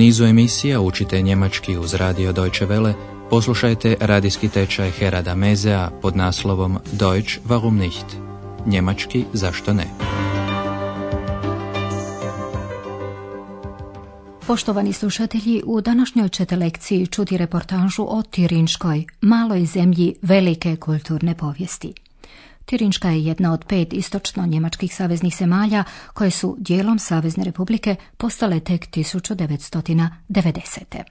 nizu emisija učite njemački uz radio Deutsche Welle, poslušajte radijski tečaj Herada Mezea pod naslovom Deutsch warum nicht? Njemački zašto ne? Poštovani slušatelji, u današnjoj ćete lekciji čuti reportažu o Tirinškoj, maloj zemlji velike kulturne povijesti. Tirinška je jedna od pet istočno-njemačkih saveznih zemalja koje su dijelom Savezne republike postale tek 1990.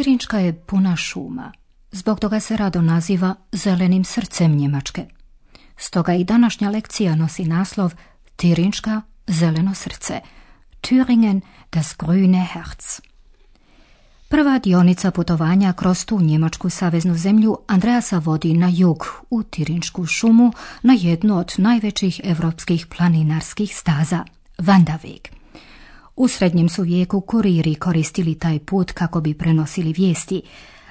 Tirinčka je puna šuma. Zbog toga se rado naziva zelenim srcem Njemačke. Stoga i današnja lekcija nosi naslov Tirinčka zeleno srce. Thüringen das grüne Herz. Prva dionica putovanja kroz tu njemačku saveznu zemlju Andreasa vodi na jug, u Tirinčku šumu, na jednu od najvećih evropskih planinarskih staza, Vandavik. U srednjem su vijeku kuriri koristili taj put kako bi prenosili vijesti,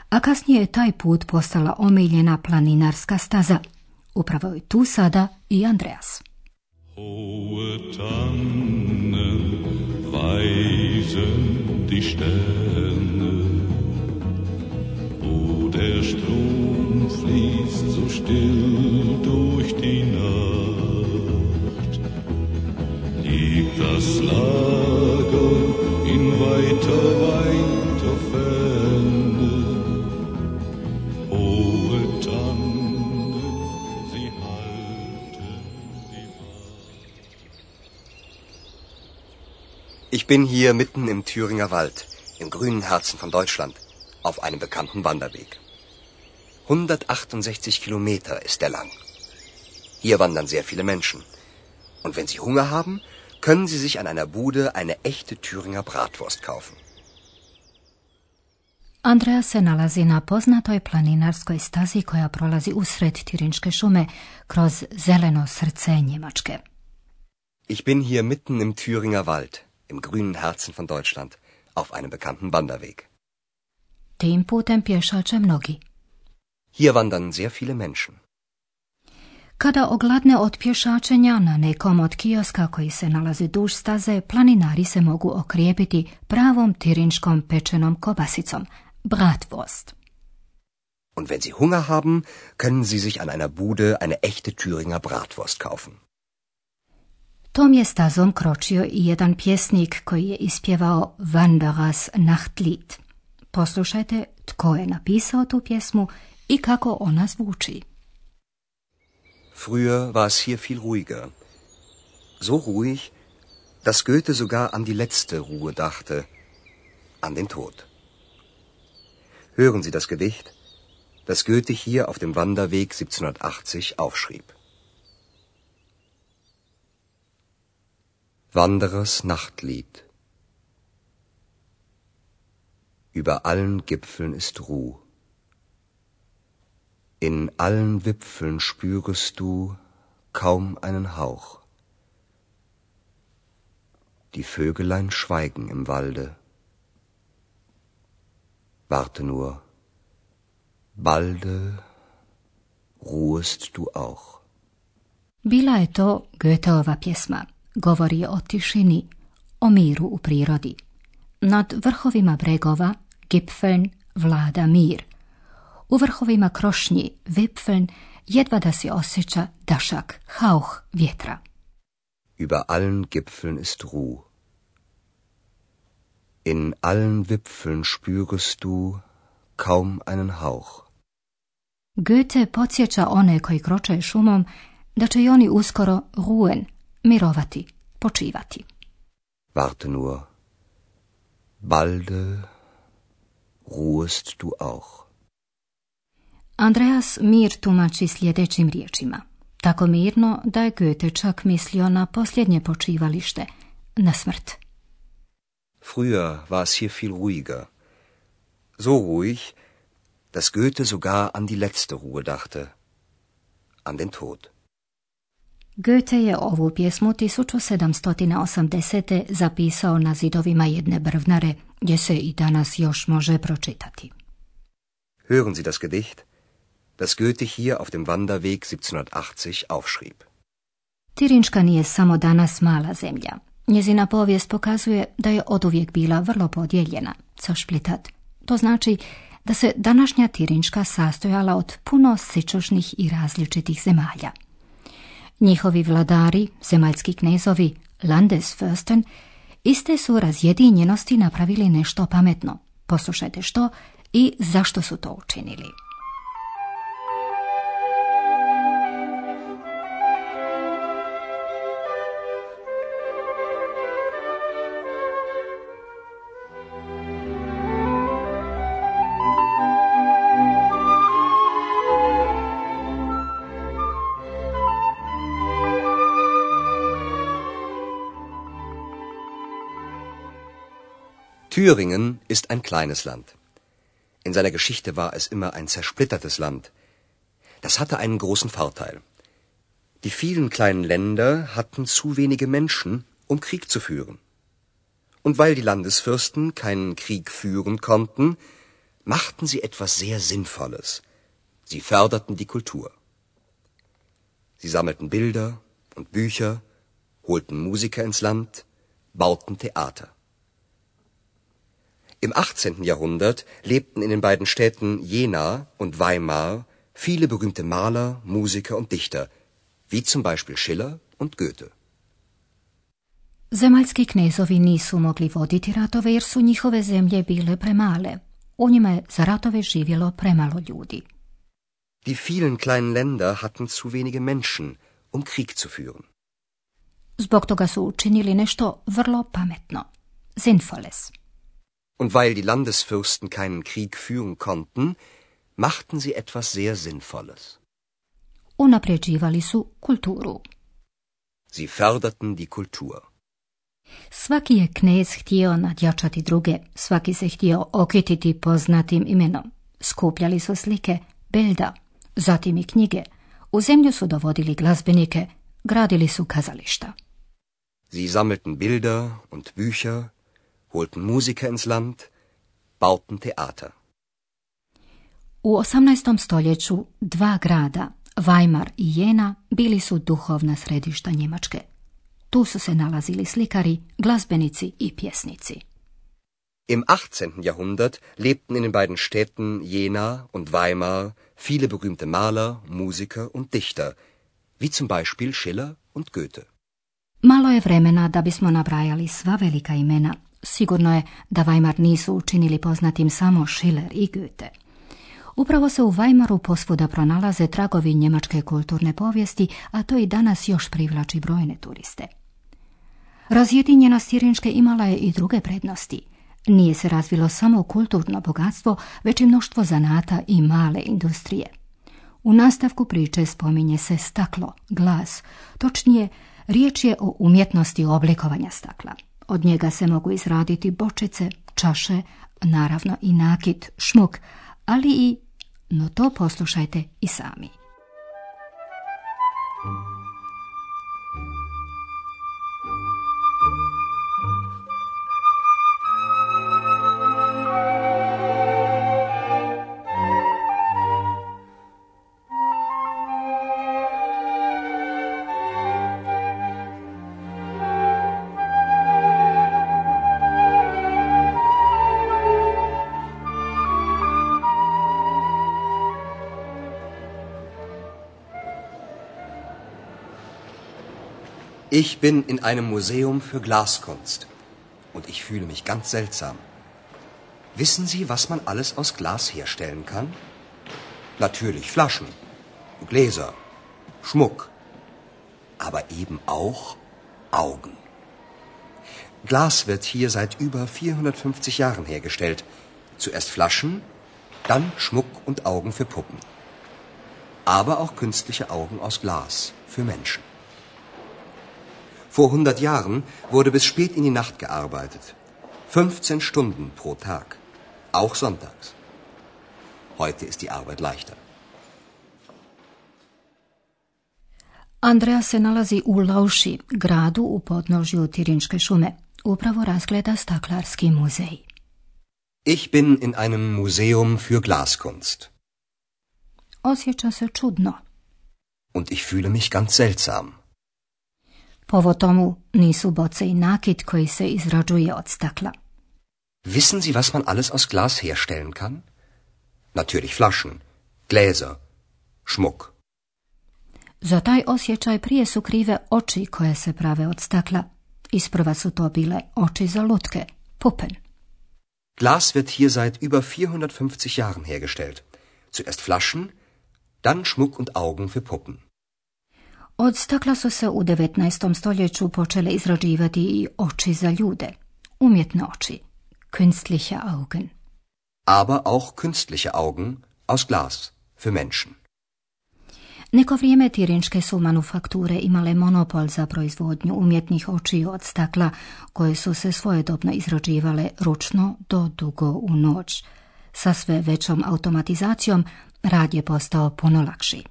a kasnije je taj put postala omiljena planinarska staza. Upravo je tu sada i Andreas. Der Strom fließt so still Ich bin hier mitten im Thüringer Wald, im grünen Herzen von Deutschland, auf einem bekannten Wanderweg. 168 Kilometer ist er lang. Hier wandern sehr viele Menschen. Und wenn Sie Hunger haben, können Sie sich an einer Bude eine echte Thüringer Bratwurst kaufen. Andreja se nalazi na poznatoj planinarskoj stazi koja prolazi usred Tirinške šume kroz zeleno srce Njemačke. Ich bin hier mitten im Thüringer Wald, im grünen Herzen von Deutschland, auf einem bekannten Wanderweg. Tim putem pješače mnogi. Hier wandern sehr viele Menschen. Kada ogladne od pješačenja na nekom od kioska koji se nalazi duž staze, planinari se mogu okrijepiti pravom tirinškom pečenom kobasicom, Bratwurst. Und wenn Sie Hunger haben, können Sie sich an einer Bude eine echte Thüringer Bratwurst kaufen. Tom je stazom kročio i jedan pjesnik koji je ispjevao Wanderers Nachtlied. Poslušajte tko je napisao tu pjesmu i kako ona zvuči. Früher war es hier viel ruhiger. So ruhig, dass Goethe sogar an die letzte Ruhe dachte, an den Tod. Hören Sie das Gedicht, das Goethe hier auf dem Wanderweg 1780 aufschrieb. Wanderers Nachtlied Über allen Gipfeln ist Ruh. In allen Wipfeln spürest du kaum einen Hauch. Die Vögelein schweigen im Walde. Warte nur, balde ruhest du auch. Bila je to Goetheova pjesma. Govori o tišini, o miru u prirodi. Nad vrhovima bregova, Gipfeln, vlada mir. U vrhovima krošnji, Wipfeln, jedva da se osjeća dašak, hauch vjetra. Über allen Gipfeln ist Ruh. In allen Wipfeln spürest du kaum einen Hauch. Goethe podsjeća one koji kroče šumom da će i oni uskoro ruhen, mirovati, počivati. Warte nur, balde ruhest du auch. Andreas mir tumači sljedećim riječima. Tako mirno da je Goethe čak mislio na posljednje počivalište, na smrt. Früher war es hier viel ruhiger. So ruhig, dass Goethe sogar an die letzte Ruhe dachte. An den Tod. Goethe je ovu pjesmu 1780. zapisao na zidovima jedne brvnare, gdje se i danas još može pročitati. Hören Sie das Gedicht, das Goethe hier auf dem Wanderweg 1780 aufschrieb. Tirinčka nije samo danas mala zemlja. Njezina povijest pokazuje da je oduvijek bila vrlo podijeljena, co šplitat. To znači da se današnja Tirinčka sastojala od puno sičošnih i različitih zemalja. Njihovi vladari, zemaljski knezovi, Landesfürsten, iste su razjedinjenosti napravili nešto pametno. Poslušajte što i zašto su to učinili. Thüringen ist ein kleines Land. In seiner Geschichte war es immer ein zersplittertes Land. Das hatte einen großen Vorteil. Die vielen kleinen Länder hatten zu wenige Menschen, um Krieg zu führen. Und weil die Landesfürsten keinen Krieg führen konnten, machten sie etwas sehr Sinnvolles. Sie förderten die Kultur. Sie sammelten Bilder und Bücher, holten Musiker ins Land, bauten Theater. Im 18. Jahrhundert lebten in den beiden Städten Jena und Weimar viele berühmte Maler, Musiker und Dichter, wie zum Beispiel Schiller und Goethe. Zemaljski knezovi nisu mogli voditi ratove jer su njihove zemlje bile premale. U njima je za ratove živjelo premalo ljudi. Die vielen kleinen Länder hatten zu wenige Menschen, um Krieg zu führen. Zbog toga su učinili nešto vrlo pametno. Sinnvolles. Und weil die Landesfürsten keinen Krieg führen konnten, machten sie etwas sehr Sinnvolles. Unapređivali su kulturu. Sie förderten die Kultur. Svaki je knez htio nadjačati druge, svaki se htio okititi poznatim imenom. Skupljali su slike, belda, zatim i knjige. U zemlju su dovodili glazbenike, gradili su kazališta. Sie sammelten Bilder und Bücher, holten Musiker ins Land, bauten Theater. U 18. stoljeću dva grada, Weimar i Jena, bili su duhovna središta Njemačke. Tu su se nalazili slikari, glazbenici i pjesnici. Im 18. Jahrhundert lebten in den beiden Städten Jena und Weimar viele berühmte Maler, Musiker und Dichter, wie zum Beispiel Schiller und Goethe. Malo je vremena da bismo nabrajali sva velika imena, Sigurno je da Weimar nisu učinili poznatim samo Schiller i Goethe. Upravo se u Weimaru posvuda pronalaze tragovi njemačke kulturne povijesti, a to i danas još privlači brojne turiste. Razjedinjena Sirinške imala je i druge prednosti. Nije se razvilo samo kulturno bogatstvo, već i mnoštvo zanata i male industrije. U nastavku priče spominje se staklo, glas, točnije, riječ je o umjetnosti oblikovanja stakla. Od njega se mogu izraditi bočice, čaše, naravno i nakit, šmuk, ali i, no to poslušajte i sami. Ich bin in einem Museum für Glaskunst und ich fühle mich ganz seltsam. Wissen Sie, was man alles aus Glas herstellen kann? Natürlich Flaschen, Gläser, Schmuck, aber eben auch Augen. Glas wird hier seit über 450 Jahren hergestellt. Zuerst Flaschen, dann Schmuck und Augen für Puppen. aber auch künstliche Augen aus Glas für Menschen. Vor 100 Jahren wurde bis spät in die Nacht gearbeitet. 15 Stunden pro Tag, auch sonntags. Heute ist die Arbeit leichter. Andrea se nalazi u Lauši, gradu u podnožju Tirinčke šume. Upravo razgleda staklarski muzej. Ich bin in einem Museum für Glaskunst. Osjeća se čudno. Und ich fühle mich ganz seltsam. Povo tomu nisu boce i nakit koji se izrađuje od stakla. Wissen Sie, was man alles aus Glas herstellen kann? Natürlich Flaschen, Gläser, Schmuck. Za taj osjećaj prije su krive oči koje se prave od stakla. Isprva su to bile oči za lutke, pupen. Glas wird hier seit über 450 Jahren hergestellt. Zuerst Flaschen, dann Schmuck und Augen für Puppen. Od stakla su se u 19. stoljeću počele izrađivati i oči za ljude, umjetne oči, künstliche Augen. Aber auch künstliche Augen aus Glas für Menschen. Neko vrijeme tirinčke su manufakture imale monopol za proizvodnju umjetnih očiju od stakla koje su se svojedobno izrađivale ručno do dugo u noć. Sa sve većom automatizacijom rad je postao puno lakši.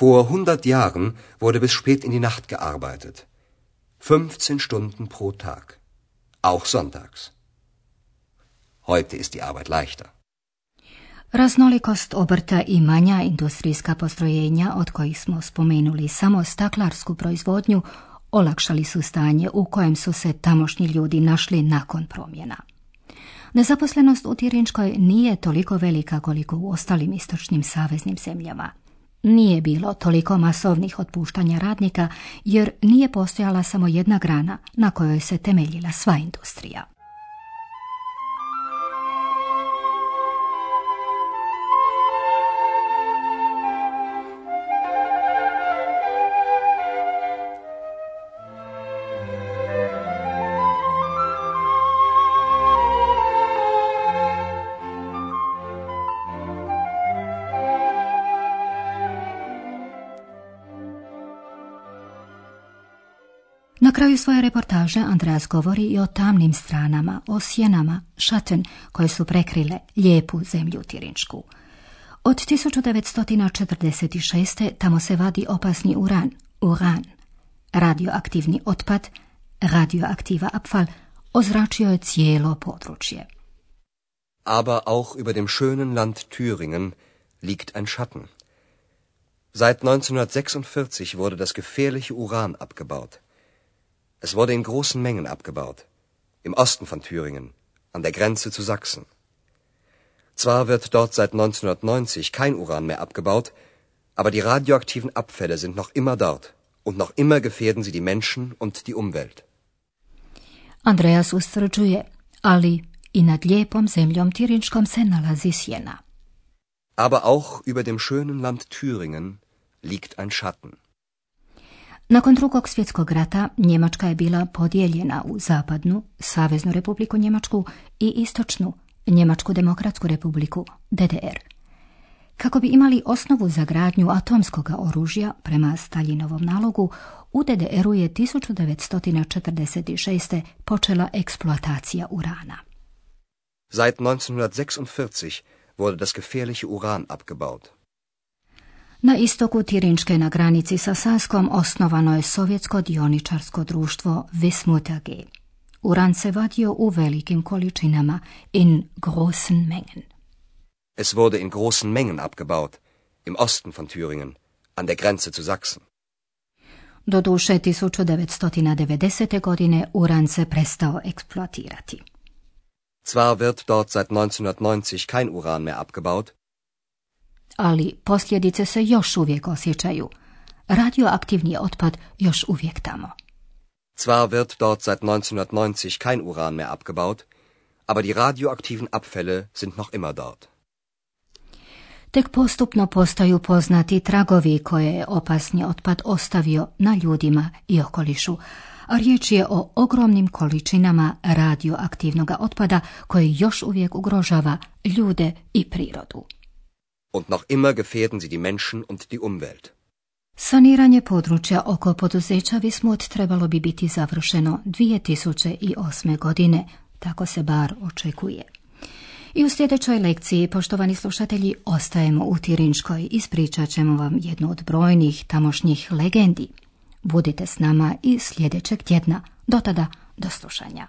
Vor 100 Jahren wurde bis spät in die Nacht gearbeitet. 15 Stunden pro Tag. Auch sonntags. Heute ist die Arbeit leichter. Raznolikost obrta i manja industrijska postrojenja, od kojih smo spomenuli samo staklarsku proizvodnju, olakšali su stanje u kojem su se tamošnji ljudi našli nakon promjena. Nezaposlenost u Tirinčkoj nije toliko velika koliko u ostalim istočnim saveznim zemljama. Nije bilo toliko masovnih otpuštanja radnika jer nije postojala samo jedna grana na kojoj se temeljila sva industrija. Kraju svoje reportaže Andreas govori i o tamnim stranama, o sjenama, šaten koje su prekrile lijepu zemlju Tirinčku. Od 1946. tamo se vadi opasni uran, uran. Radioaktivni otpad, radioaktiva Abfall, ozračio je cijelo područje. Aber auch über dem schönen Land Thüringen liegt ein Schatten. Seit 1946 wurde das gefährliche Uran abgebaut. Es wurde in großen Mengen abgebaut. Im Osten von Thüringen, an der Grenze zu Sachsen. Zwar wird dort seit 1990 kein Uran mehr abgebaut, aber die radioaktiven Abfälle sind noch immer dort und noch immer gefährden sie die Menschen und die Umwelt. Andreas ustvrđuje, ali i nad lijepom zemljom Tirinčkom se nalazi sjena. Aber auch über dem schönen Land Thüringen liegt ein Schatten. Nakon drugog svjetskog rata Njemačka je bila podijeljena u zapadnu, Saveznu republiku Njemačku i istočnu, Njemačku demokratsku republiku, DDR. Kako bi imali osnovu za gradnju atomskog oružja prema Staljinovom nalogu, u DDR-u je 1946. počela eksploatacija urana. Seit 1946 wurde das gefährliche Uran abgebaut. Na istoku Tirinčke na granici sa Saskom osnovano je sovjetsko dioničarsko društvo Vismut AG. Uran se vadio u velikim količinama, in großen Mengen. Es wurde in großen Mengen abgebaut, im Osten von Thüringen, an der Grenze zu Sachsen. Do duše 1990. godine uran se prestao eksploatirati. Zwar wird dort seit 1990 kein Uran mehr abgebaut, ali posljedice se još uvijek osjećaju. Radioaktivni otpad još uvijek tamo. Zwar wird dort seit 1990 kein Uran mehr abgebaut, aber die radioaktiven Abfälle sind noch immer dort. Tek postupno postaju poznati tragovi koje je opasni otpad ostavio na ljudima i okolišu, a riječ je o ogromnim količinama radioaktivnog otpada koje još uvijek ugrožava ljude i prirodu. Und noch immer gefährden sie die Menschen und die Umwelt. Saniranje područja oko poduzeća Vismut trebalo bi biti završeno 2008. godine, tako se bar očekuje. I u sljedećoj lekciji, poštovani slušatelji, ostajemo u Tirinškoj. Ispričat ćemo vam jednu od brojnih tamošnjih legendi. Budite s nama i sljedećeg tjedna. Do tada, do slušanja.